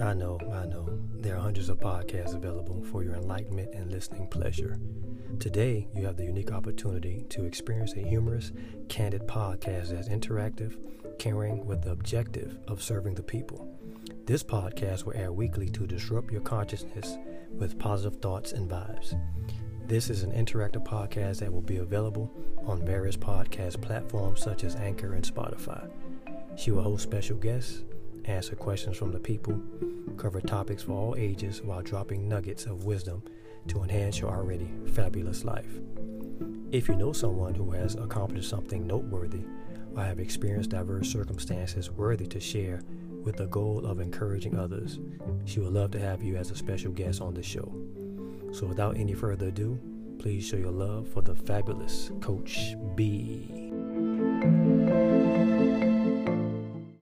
I know, I know. There are hundreds of podcasts available for your enlightenment and listening pleasure. Today, you have the unique opportunity to experience a humorous, candid podcast that's interactive, caring, with the objective of serving the people. This podcast will air weekly to disrupt your consciousness with positive thoughts and vibes. This is an interactive podcast that will be available on various podcast platforms such as Anchor and Spotify. She will host special guests, answer questions from the people, cover topics for all ages while dropping nuggets of wisdom to enhance your already fabulous life. If you know someone who has accomplished something noteworthy or have experienced diverse circumstances worthy to share with the goal of encouraging others, she would love to have you as a special guest on the show. So, without any further ado, please show your love for the fabulous Coach B.